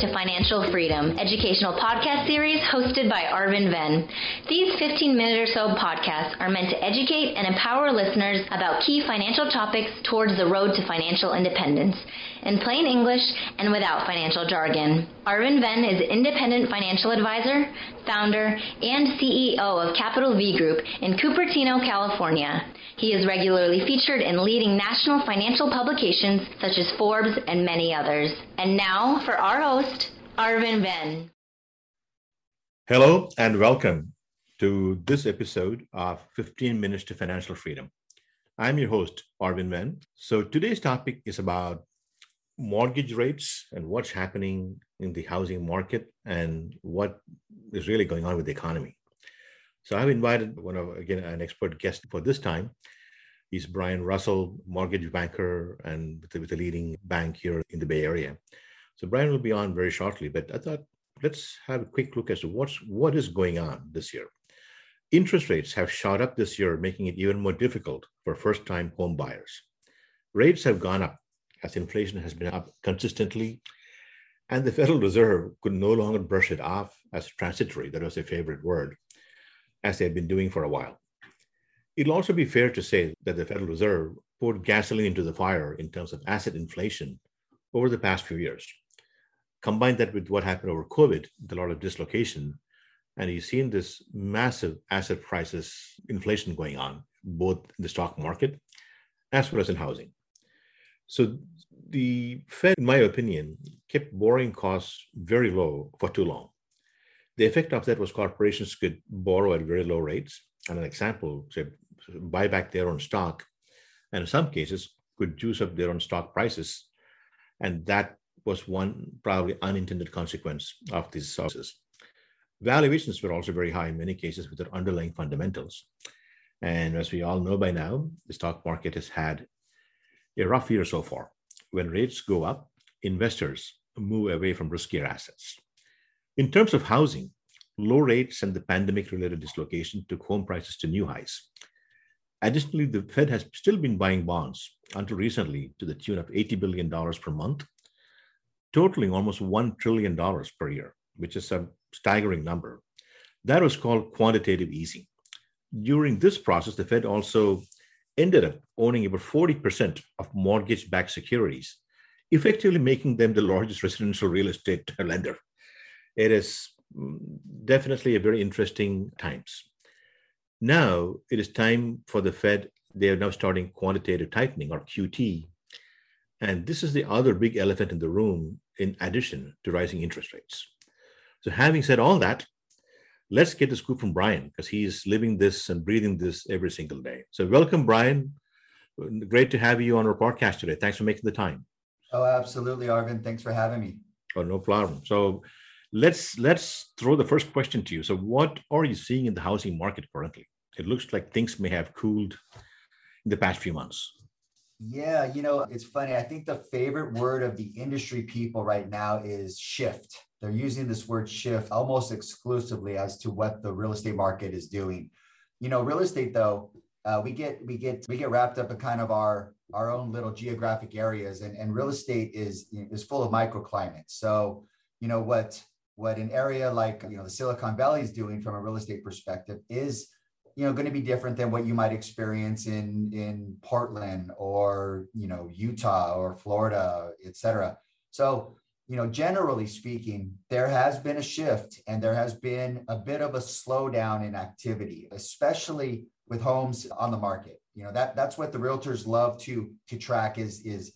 to Financial Freedom, educational podcast series hosted by Arvind Ven. These 15 minute or so podcasts are meant to educate and empower listeners about key financial topics towards the road to financial independence in plain English and without financial jargon. Arvind Ven is independent financial advisor, founder, and CEO of Capital V Group in Cupertino, California. He is regularly featured in leading national financial publications such as Forbes and many others. And now for our host, Arvind Ven. Hello and welcome to this episode of 15 Minutes to Financial Freedom. I'm your host, Arvind Ven. So today's topic is about mortgage rates and what's happening in the housing market and what is really going on with the economy. So I've invited one of, again, an expert guest for this time. He's Bryan Russell, mortgage banker and with, with a leading bank here in the Bay Area. So Bryan will be on very shortly, but I thought let's have a quick look as to what's what is going on this year. Interest rates have shot up this year, making it even more difficult for first-time home buyers. Rates have gone up as inflation has been up consistently, and the Federal Reserve could no longer brush it off as transitory. That was a favorite word as they've been doing for a while. It'll also be fair to say that the Federal Reserve poured gasoline into the fire in terms of asset inflation over the past few years. Combine that with what happened over COVID, a lot of dislocation, and you've seen this massive asset prices inflation going on, both in the stock market as well as in housing. So the Fed, in my opinion, kept borrowing costs very low for too long. The effect of that was corporations could borrow at very low rates. And an example, say, buy back their own stock, and in some cases, could juice up their own stock prices. And that was one probably unintended consequence of these sources. Valuations were also very high in many cases with their underlying fundamentals. And as we all know by now, the stock market has had a rough year so far. When rates go up, investors move away from riskier assets. In terms of housing, low rates and the pandemic related dislocation took home prices to new highs. Additionally, the Fed has still been buying bonds until recently to the tune of $80 billion per month, totaling almost $1 trillion per year, which is a staggering number. That was called quantitative easing. During this process, the Fed also ended up owning about 40% of mortgage backed securities, effectively making them the largest residential real estate lender it is mm, definitely a very interesting times. Now it is time for the Fed. They are now starting quantitative tightening or QT. And this is the other big elephant in the room in addition to rising interest rates. So having said all that, let's get the scoop from Bryan because he's living this and breathing this every single day. So welcome, Bryan. Great to have you on our podcast today. Thanks for making the time. Oh, absolutely, Arvind. Thanks for having me. Oh, no problem. So let's let's throw the first question to you. So, what are you seeing in the housing market currently? It looks like things may have cooled in the past few months. Yeah, you know, it's funny. I think the favorite word of the industry people right now is shift. They're using this word shift almost exclusively as to what the real estate market is doing. You know, real estate though, uh, we get we get we get wrapped up in kind of our our own little geographic areas, and and real estate is is full of microclimates. So you know what what an area like you know the Silicon Valley is doing from a real estate perspective is you know going to be different than what you might experience in in Portland or you know Utah or Florida, et cetera. So you know generally speaking, there has been a shift and there has been a bit of a slowdown in activity, especially with homes on the market. You know that that's what the realtors love to to track is is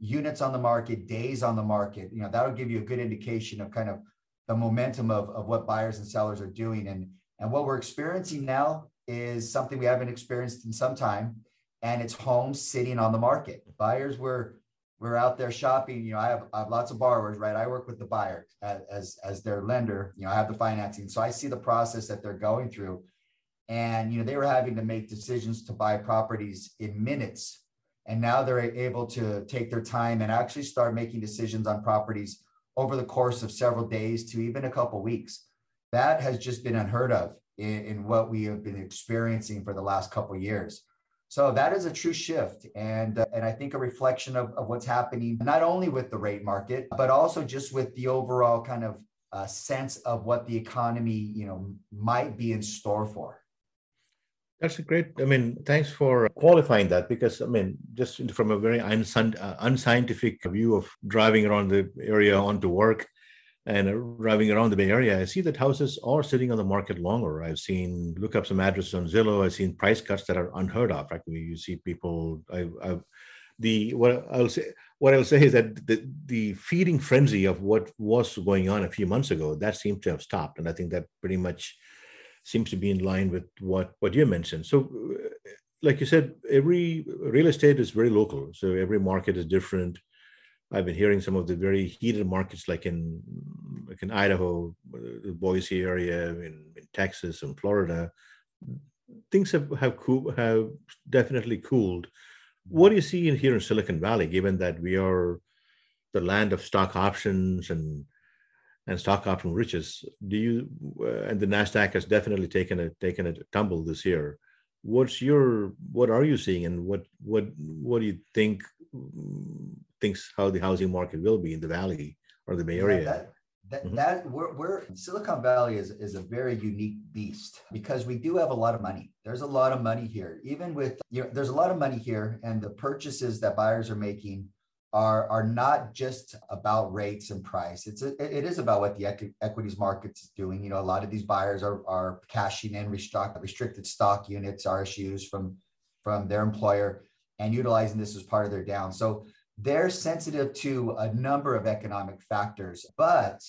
units on the market, days on the market. You know that'll give you a good indication of kind of the momentum of, of what buyers and sellers are doing. And, and what we're experiencing now is something we haven't experienced in some time, and it's homes sitting on the market. Buyers were we're out there shopping. You know, I have, I have lots of borrowers, right? I work with the buyer as, as, as their lender. You know, I have the financing, so I see the process that they're going through, and you know, they were having to make decisions to buy properties in minutes, and now they're able to take their time and actually start making decisions on properties over the course of several days to even a couple weeks. That has just been unheard of in, in, what we have been experiencing for the last couple years. So that is a true shift, and uh, and I think a reflection of, of what's happening not only with the rate market, but also just with the overall kind of uh, sense of what the economy you know might be in store for. That's a great. I mean, thanks for qualifying that because I mean, just from a very unscientific view of driving around the area onto work and driving around the Bay Area, I see that houses are sitting on the market longer. I've seen look up some addresses on Zillow. I've seen price cuts that are unheard of. Actually, you see people. I, I've the what I'll say what I'll say is that the the feeding frenzy of what was going on a few months ago that seems to have stopped, and I think that pretty much seems to be in line with what what you mentioned. So, uh, like you said, every real estate is very local. So every market is different. I've been hearing some of the very heated markets, like in like in Idaho, the Boise area, in, in Texas and Florida. Things have have have definitely cooled. What do you see in here in Silicon Valley, given that we are the land of stock options and and stock option riches. Do you uh, and the Nasdaq has definitely taken a taken a tumble this year. What's your what are you seeing and what what what do you think thinks how the housing market will be in the Valley or the Bay Area? Yeah, that, that, mm-hmm. that we're, we're Silicon Valley is, is a very unique beast because we do have a lot of money. There's a lot of money here, even with you know, there's a lot of money here, and the purchases that buyers are making are, are not just about rates and price. It's a, it is about what the equities markets is doing. You know, a lot of these buyers are, are cashing in restock, restricted stock units, RSUs from, from their employer and utilizing this as part of their down. So they're sensitive to a number of economic factors, but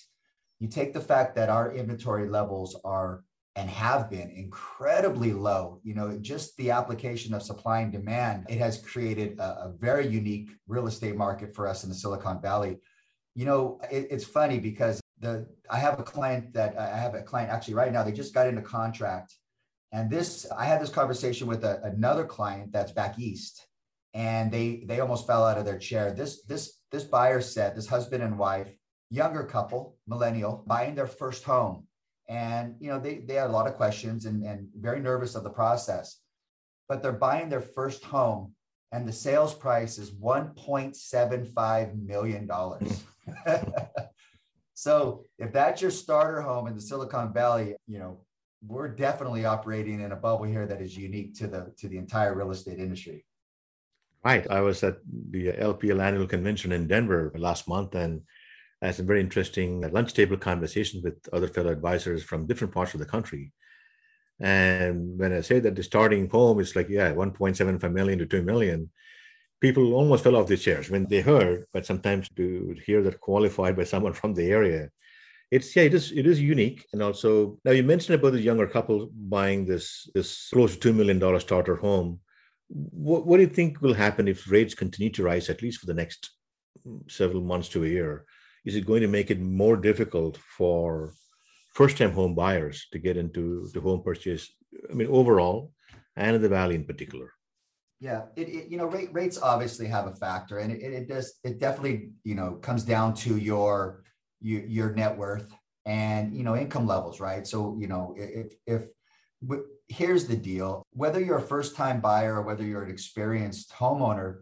you take the fact that our inventory levels are and have been incredibly low. You know, just the application of supply and demand, it has created a, a very unique real estate market for us in the Silicon Valley. You know, it, it's funny because the I have a client that I have a client actually right now, they just got into contract. And this, I had this conversation with a, another client that's back east, and they they almost fell out of their chair. This this this buyer said, this husband and wife, younger couple, millennial, buying their first home and you know they, they had a lot of questions and, and very nervous of the process but they're buying their first home and the sales price is 1.75 million dollars. Hmm. So if that's your starter home in the silicon valley you know we're definitely operating in a bubble here that is unique to the to the entire real estate industry. Right. I was at the lpl annual convention in denver last month and I had some very interesting lunch table conversations with other fellow advisors from different parts of the country. And when I say that the starting home is like, yeah, 1.75 million to 2 million, people almost fell off their chairs when they heard, but sometimes to hear that qualified by someone from the area, it's yeah, it is it is unique. And also now you mentioned about the younger couple buying this this close to two million dollar starter home. What what do you think will happen if rates continue to rise at least for the next several months to a year? Is it going to make it more difficult for first-time home buyers to get into the home purchase? I mean, overall, and in the valley in particular. Yeah, it, it you know rate, rates obviously have a factor, and it, it does it definitely you know comes down to your your, your net worth and you know income levels, right? So you know if if here's the deal whether you're a first time buyer or whether you're an experienced homeowner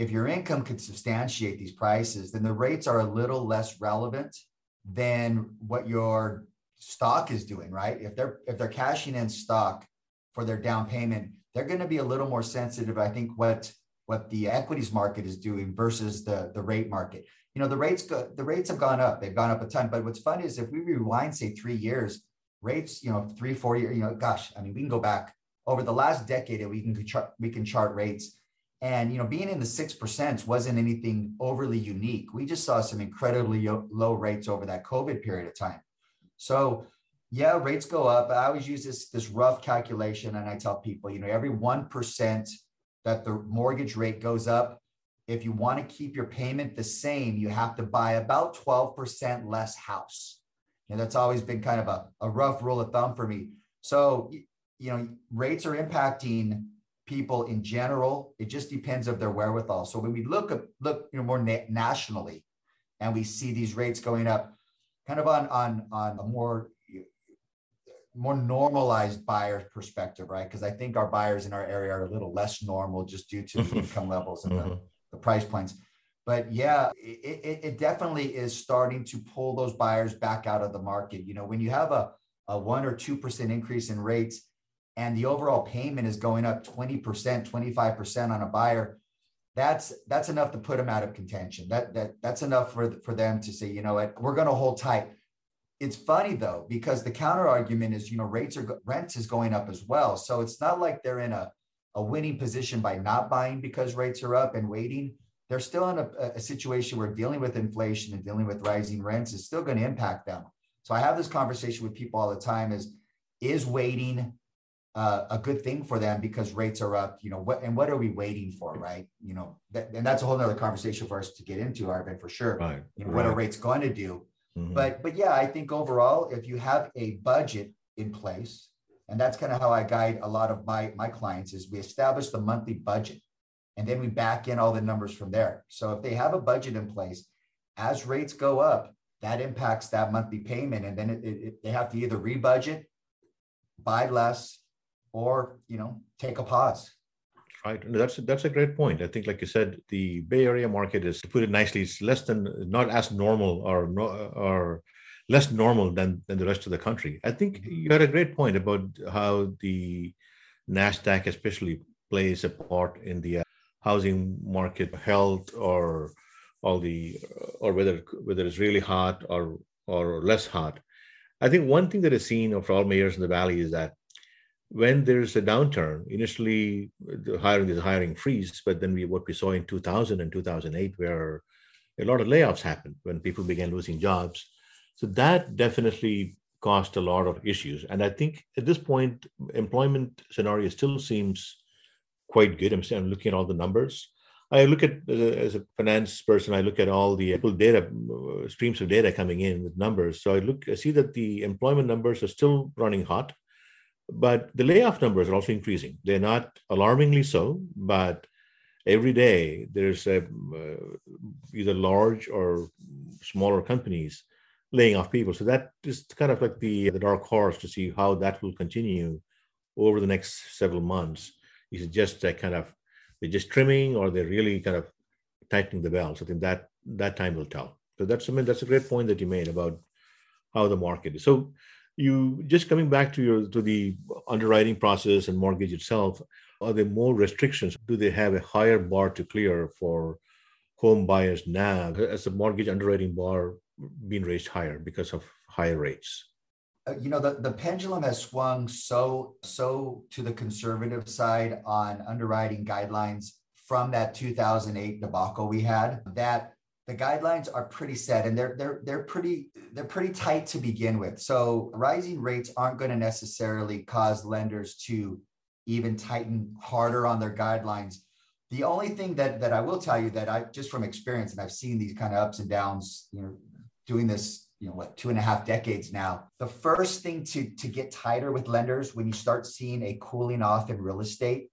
if your income could substantiate these prices, then the rates are a little less relevant than what your stock is doing, right? If they're if they're cashing in stock for their down payment, they're going to be a little more sensitive. I think what what the equities market is doing versus the the rate market. You know, the rates go the rates have gone up. They've gone up a ton. But what's funny is if we rewind, say three years, rates, you know, three four years, you know, gosh, I mean, we can go back over the last decade and we can we can chart rates and you know, being in the six percent wasn't anything overly unique. We just saw some incredibly low rates over that COVID period of time. So yeah, rates go up. I always use this this rough calculation, and I tell people, you know, every one percent that the mortgage rate goes up, if you want to keep your payment the same, you have to buy about 12% less house. And that's always been kind of a, a rough rule of thumb for me. So, you know, rates are impacting people in general. It just depends of their wherewithal. So when we look at look you know more na- nationally, and we see these rates going up, kind of on on on a more more normalized buyer perspective, right? Because I think our buyers in our area are a little less normal just due to the income levels and mm-hmm. the, the price points. But yeah, it, it, it, definitely is starting to pull those buyers back out of the market. You know, when you have a, a one or 2% increase in rates and the overall payment is going up 20%, 25% on a buyer, that's that's enough to put them out of contention. That that that's enough for for them to say, you know what, we're going to hold tight. It's funny though because the counter argument is, you know, rates are rents is going up as well. So it's not like they're in a a winning position by not buying because rates are up and waiting. They're still in a, a situation where dealing with inflation and dealing with rising rents is still going to impact them. So I have this conversation with people all the time: is is waiting uh, a good thing for them because rates are up, you know, what, and what are we waiting for, right? You know, that, and that's a whole nother conversation for us to get into, Arvind, for sure. Right. You know, right. what are rates going to do? Mm-hmm. But, but yeah, I think overall, if you have a budget in place, and that's kind of how I guide a lot of my, my clients is we establish the monthly budget and then we back in all the numbers from there. So if they have a budget in place, as rates go up, that impacts that monthly payment. And then it, it, it, they have to either rebudget, buy less, or you know take a pause. Right. That's that's a great point. I think like you said the bay area market is to put it nicely it's less than not as normal or or less normal than than the rest of the country. I think mm-hmm. you had a great point about how the nasdaq especially plays a part in the uh, housing market health or all the or whether whether it's really hot or or less hot. I think one thing that is seen for all mayors in the valley is that when there's a downturn, initially the hiring is hiring freeze, but then we what we saw in 2000 and 2008, where a lot of layoffs happened when people began losing jobs. So that definitely caused a lot of issues. And I think at this point, employment scenario still seems quite good. I'm, I'm looking at all the numbers. I look at as a finance person, I look at all the data uh, streams of data coming in with numbers. So I look, I see that the employment numbers are still running hot but the layoff numbers are also increasing. They're not alarmingly so, but every day there's a, uh, either large or smaller companies laying off people. So that is kind of like the, the dark horse to see how that will continue over the next several months. Is it just a kind of they're just trimming or they're really kind of tightening the belt? So I think that that time will tell. So that's I mean that's a great point that you made about how the market is. So you just coming back to your to the underwriting process and mortgage itself are there more restrictions? Do they have a higher bar to clear for home buyers now as the mortgage underwriting bar being raised higher because of higher rates? Uh, you know the, the pendulum has swung so so to the conservative side on underwriting guidelines from that 2008 debacle we had that the guidelines are pretty set and they're they're they're pretty they're pretty tight to begin with. So rising rates aren't going to necessarily cause lenders to even tighten harder on their guidelines. The only thing that that I will tell you that I just from experience and I've seen these kind of ups and downs, you know, doing this, you know, what two and a half decades now. The first thing to to get tighter with lenders when you start seeing a cooling off in real estate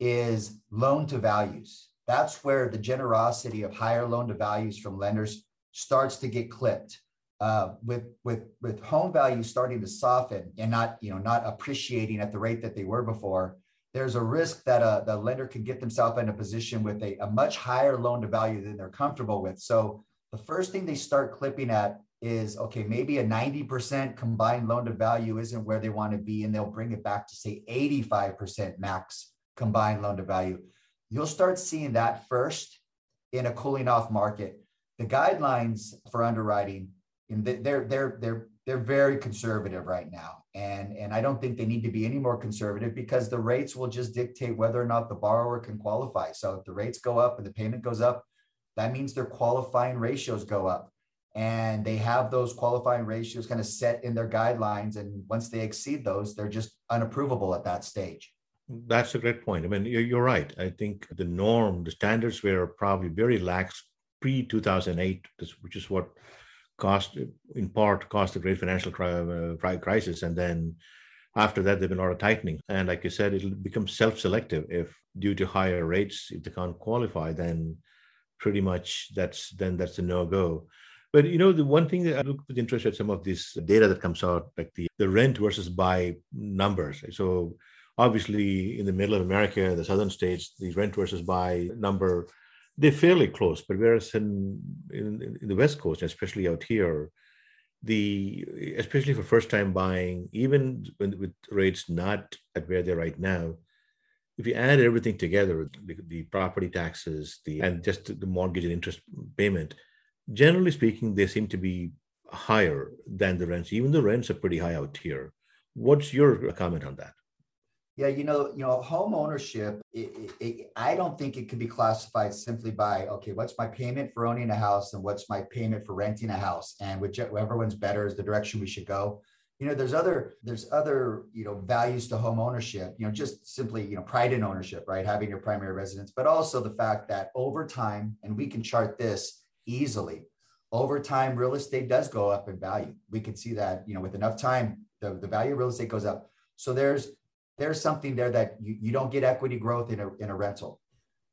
is loan to values that's where the generosity of higher loan to values from lenders starts to get clipped. Uh, with with with home values starting to soften and not you know not appreciating at the rate that they were before, there's a risk that a the lender can get themselves in a position with a, a much higher loan to value than they're comfortable with. So the first thing they start clipping at is okay, maybe a 90% combined loan to value isn't where they want to be, and they'll bring it back to say 85% max combined loan to value. You'll start seeing that first in a cooling off market. The guidelines for underwriting, they're they're they're they're very conservative right now, and and I don't think they need to be any more conservative because the rates will just dictate whether or not the borrower can qualify. So if the rates go up and the payment goes up, that means their qualifying ratios go up and they have those qualifying ratios kind of set in their guidelines and once they exceed those they're just unapprovable at that stage that's a great point. I mean, you're right. I think the norm, the standards were probably very lax pre 2008, which is what caused, in part, caused the great financial uh, crisis. And then after that, there's been a lot of tightening. And like you said, it'll become self selective if, due to higher rates, if they can't qualify, then pretty much that's then that's a no go. But you know, the one thing that I look with interest at some of this data that comes out, like the, the rent versus buy numbers. So obviously in the middle of America, the southern states, these rent versus buy number, they're fairly close. But whereas in, in, in the West Coast, especially out here, the especially for first time buying, even with rates not at where they're right now, if you add everything together, the, the property taxes, the and just the mortgage and interest payment, generally speaking, they seem to be higher than the rents. Even the rents are pretty high out here. What's your comment on that? Yeah, you know, you know, home ownership. It, it, it, I don't think it could be classified simply by okay, what's my payment for owning a house and what's my payment for renting a house, and whichever one's better is the direction we should go. You know, there's other there's other you know values to home ownership. You know, just simply you know pride in ownership, right? Having your primary residence, but also the fact that over time, and we can chart this easily. Over time, real estate does go up in value. We can see that you know with enough time, the, the value of real estate goes up. So there's there's something there that you, you don't get equity growth in a, in a rental.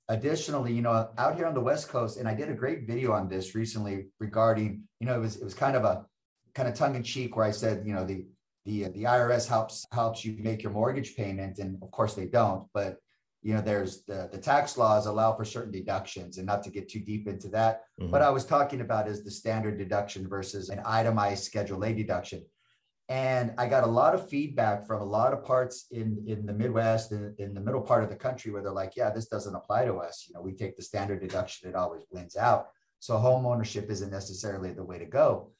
Additionally, you know, out here on the West Coast, and I did a great video on this recently regarding, you know, it was it was kind of a kind of tongue in cheek where I said, you know, the the the IRS helps helps you make your mortgage payment, and of course they don't, but you know, there's the the tax laws allow for certain deductions, and not to get too deep into that. Mm-hmm. What I was talking about is the standard deduction versus an itemized Schedule A deduction and i got a lot of feedback from a lot of parts in in the midwest in, in the middle part of the country where they're like yeah this doesn't apply to us. You know we take the standard deduction it always wins out. So home ownership isn't necessarily the way to go.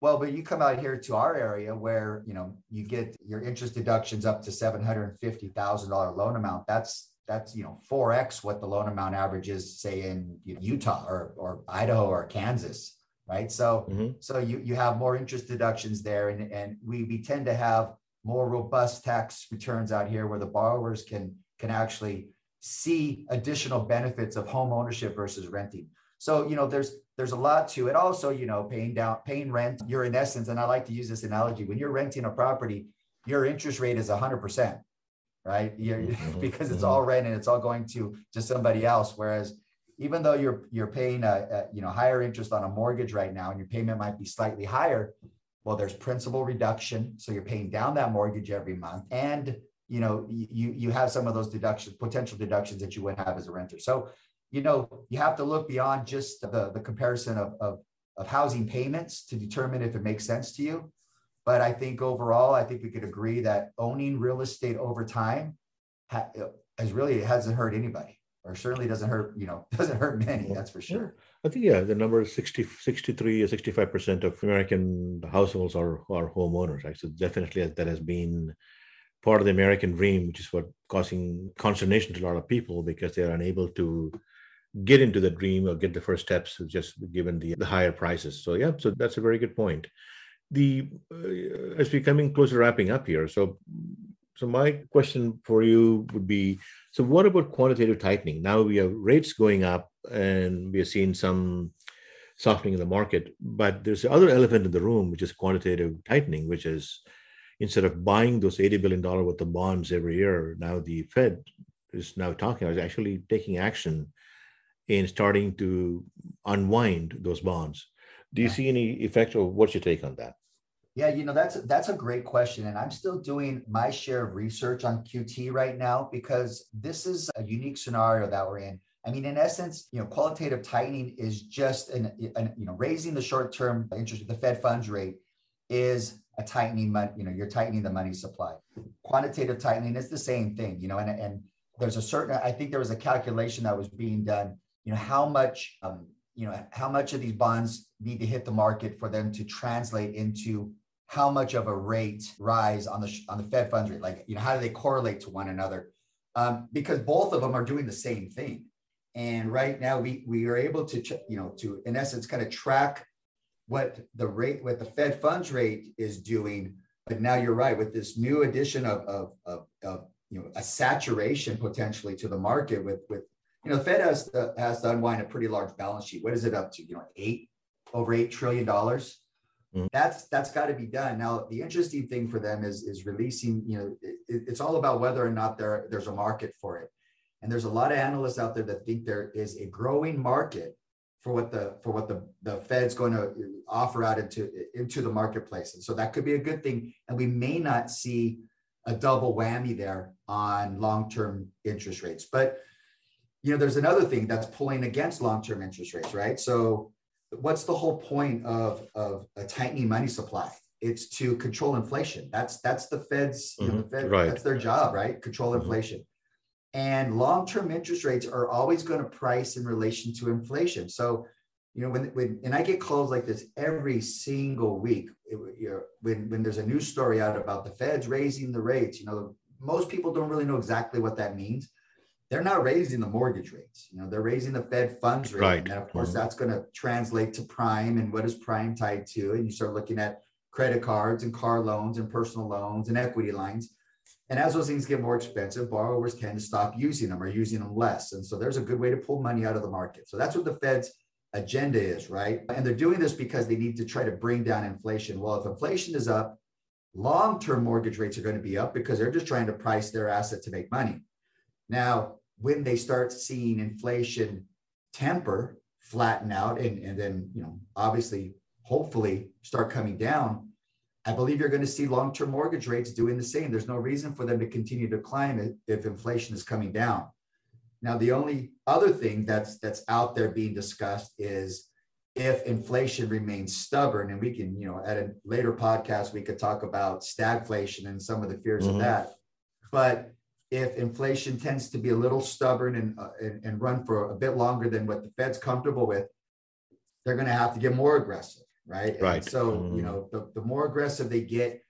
Well but you come out here to our area where you know you get your interest deductions up to $750000 loan amount. That's that's you know 4x what the loan amount average is say in utah or, or idaho or kansas right? So mm-hmm. so you you have more interest deductions there, and and we we tend to have more robust tax returns out here where the borrowers can can actually see additional benefits of home ownership versus renting. So you know there's there's a lot to it. Also, you know, paying down paying rent. You're in essence, and I like to use this analogy when you're renting a property, your interest rate is 100 percent right? Mm-hmm. because it's mm-hmm. all rent and it's all going to to somebody else. Whereas even though you're you're paying a, a, you know higher interest on a mortgage right now and your payment might be slightly higher well there's principal reduction. So you're paying down that mortgage every month and you know you you have some of those deductions potential deductions that you would have as a renter. So you know you have to look beyond just the the comparison of of, of housing payments to determine if it makes sense to you. But i think overall i think we could agree that owning real estate over time ha- has really hasn't hurt anybody or certainly doesn't hurt, you know, doesn't hurt many, that's for sure. I think, yeah, the number is 60, 63 or 65% of American households are, are homeowners. Right? So definitely that has been part of the American dream, which is what causing consternation to a lot of people because they're unable to get into the dream or get the first steps just given the, the higher prices. So yeah, so that's a very good point. The uh, as we're coming closer wrapping up here, so so my question for you would be so what about quantitative tightening? Now we have rates going up and we are seeing some softening in the market but there's the other elephant in the room which is quantitative tightening which is instead of buying those 80 billion dollar worth of bonds every year now the fed is now talking is actually taking action in starting to unwind those bonds. Do you yeah. see any effect or what's your take on that yeah, you know that's that's a great question, and I'm still doing my share of research on QT right now because this is a unique scenario that we're in. I mean, in essence, you know, qualitative tightening is just an, an you know raising the short-term interest, the Fed funds rate is a tightening money. You know, you're tightening the money supply. Quantitative tightening is the same thing. You know, and and there's a certain. I think there was a calculation that was being done. You know, how much um, you know how much of these bonds need to hit the market for them to translate into how much of a rate rise on the on the Fed funds rate? Like, you know, how do they correlate to one another? Um, because both of them are doing the same thing. And right now, we we are able to, you know, to in essence, kind of track what the rate, what the Fed funds rate is doing. But now you're right with this new addition of of of, of you know a saturation potentially to the market with with you know the Fed has to, has to unwind a pretty large balance sheet. What is it up to? You know, eight over eight trillion dollars. Mm-hmm. That's that's got to be done. Now, the interesting thing for them is is releasing. You know, it, it's all about whether or not there there's a market for it. And there's a lot of analysts out there that think there is a growing market for what the for what the the Fed's going to offer out into into the marketplace. And so that could be a good thing. And we may not see a double whammy there on long-term interest rates. But you know, there's another thing that's pulling against long-term interest rates, right? So what's the whole point of, of a tightening money supply? It's to control inflation. That's that's the Fed's, you know, the mm-hmm. Fed, right. that's their job, right? Control mm-hmm. inflation. And long-term interest rates are always going to price in relation to inflation. So, you know, when, when and I get calls like this every single week. It, you know, when when there's a news story out about the Fed's raising the rates, you know, most people don't really know exactly what that means. They're not raising the mortgage rates. You know, they're raising the Fed funds rate, right. and of course mm-hmm. that's going to translate to prime. And what is prime tied to? And you start looking at credit cards and car loans and personal loans and equity lines and as those things get more expensive, borrowers tend to stop using them or using them less. And so there's a good way to pull money out of the market. So that's what the Fed's agenda is, right? And they're doing this because they need to try to bring down inflation. Well, if inflation is up, long term mortgage rates are going to be up because they're just trying to price their asset to make money. Now, when they start seeing inflation temper, flatten out, and, and then, you know, obviously, hopefully start coming down, I believe you're going to see long-term mortgage rates doing the same. There's no reason for them to continue to climb if inflation is coming down. Now, the only other thing that's that's out there being discussed is if inflation remains stubborn, and we can, you know, at a later podcast we could talk about stagflation and some of the fears mm-hmm. of that. But if inflation tends to be a little stubborn and, uh, and, and run for a bit longer than what the Fed's comfortable with, they're going to have to get more aggressive right? Right. And so mm. you know, the, the more aggressive they get,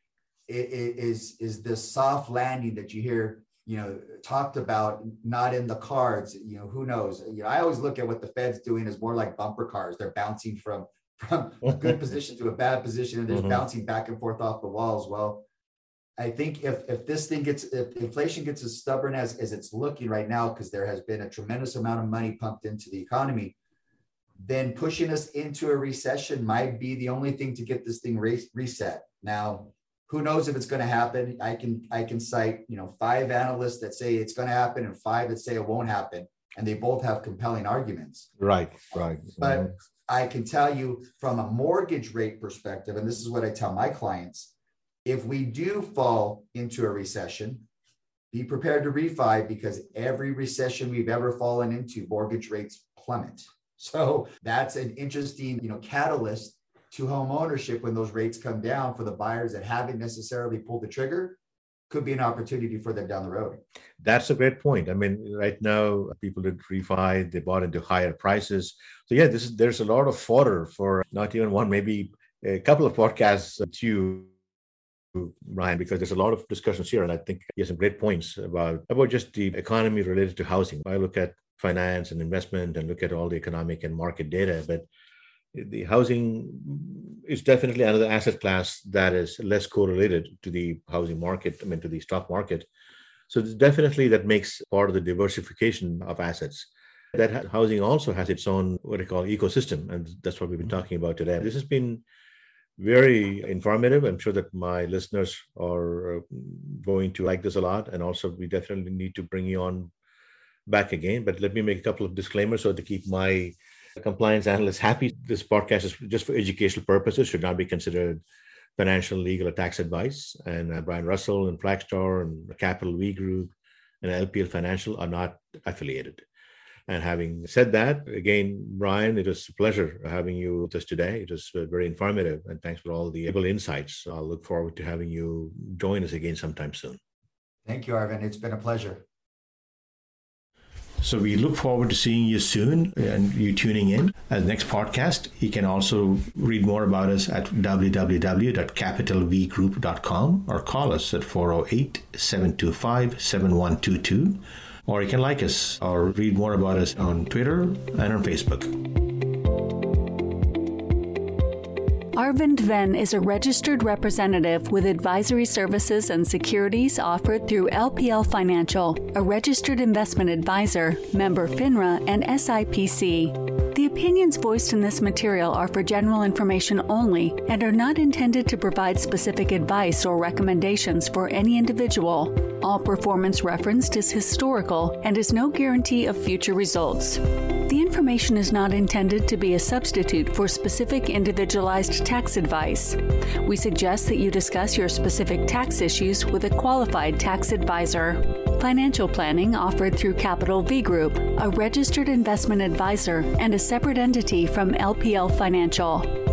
it, it is is this soft landing that you hear you know talked about not in the cards you know who knows you know i always look at what the fed's doing as more like bumper cars they're bouncing from from a good position to a bad position and they're mm-hmm. bouncing back and forth off the walls well i think if if this thing gets if inflation gets as stubborn as as it's looking right now because there has been a tremendous amount of money pumped into the economy then pushing us into a recession might be the only thing to get this thing re- reset. Now, who knows if it's going to happen? I can I can cite you know five analysts that say it's going to happen and five that say it won't happen, and they both have compelling arguments. Right, right. But mm-hmm. I can tell you from a mortgage rate perspective, and this is what I tell my clients: if we do fall into a recession, be prepared to refi because every recession we've ever fallen into, mortgage rates plummet. So that's an interesting, you know, catalyst to home ownership when those rates come down for the buyers that haven't necessarily pulled the trigger could be an opportunity for them down the road. That's a great point. I mean, right now people did refi, they bought into higher prices. So yeah, this is there's a lot of fodder for not even one, maybe a couple of podcasts to. Ryan, because there's a lot of discussions here, and I think he has some great points about about just the economy related to housing. I look at finance and investment and look at all the economic and market data. But the housing is definitely another asset class that is less correlated to the housing market, I mean, to the stock market. So definitely that makes part of the diversification of assets. That housing also has its own what I call ecosystem, and that's what we've been talking about today. This has been very informative. I'm sure that my listeners are uh, going to like this a lot, and also we definitely need to bring you on back again. But let me make a couple of disclaimers so to keep my compliance analysts happy. This podcast is just for educational purposes, should not be considered financial, legal, or tax advice. And uh, Bryan Russell and Flagstar and Capital V Group and LPL Financial are not affiliated. And having said that, again, Bryan, it was a pleasure having you with us today. It was uh, very informative, and thanks for all the able insights. I'll look forward to having you join us again sometime soon. Thank you, Arvind. It's been a pleasure. So we look forward to seeing you soon and you tuning in at the next podcast. You can also read more about us at www.capitalvgroup.com or call us at 408 725 7122. Or you can like us or read more about us on Twitter and on Facebook. Arvind Ven is a registered representative with advisory services and securities offered through LPL Financial, a registered investment advisor, member FINRA, and SIPC. The opinions voiced in this material are for general information only and are not intended to provide specific advice or recommendations for any individual. All performance referenced is historical and is no guarantee of future results. The information is not intended to be a substitute for specific individualized tax advice. We suggest that you discuss your specific tax issues with a qualified tax advisor. Financial planning offered through Capital V Group, a registered investment advisor and a separate entity from LPL Financial.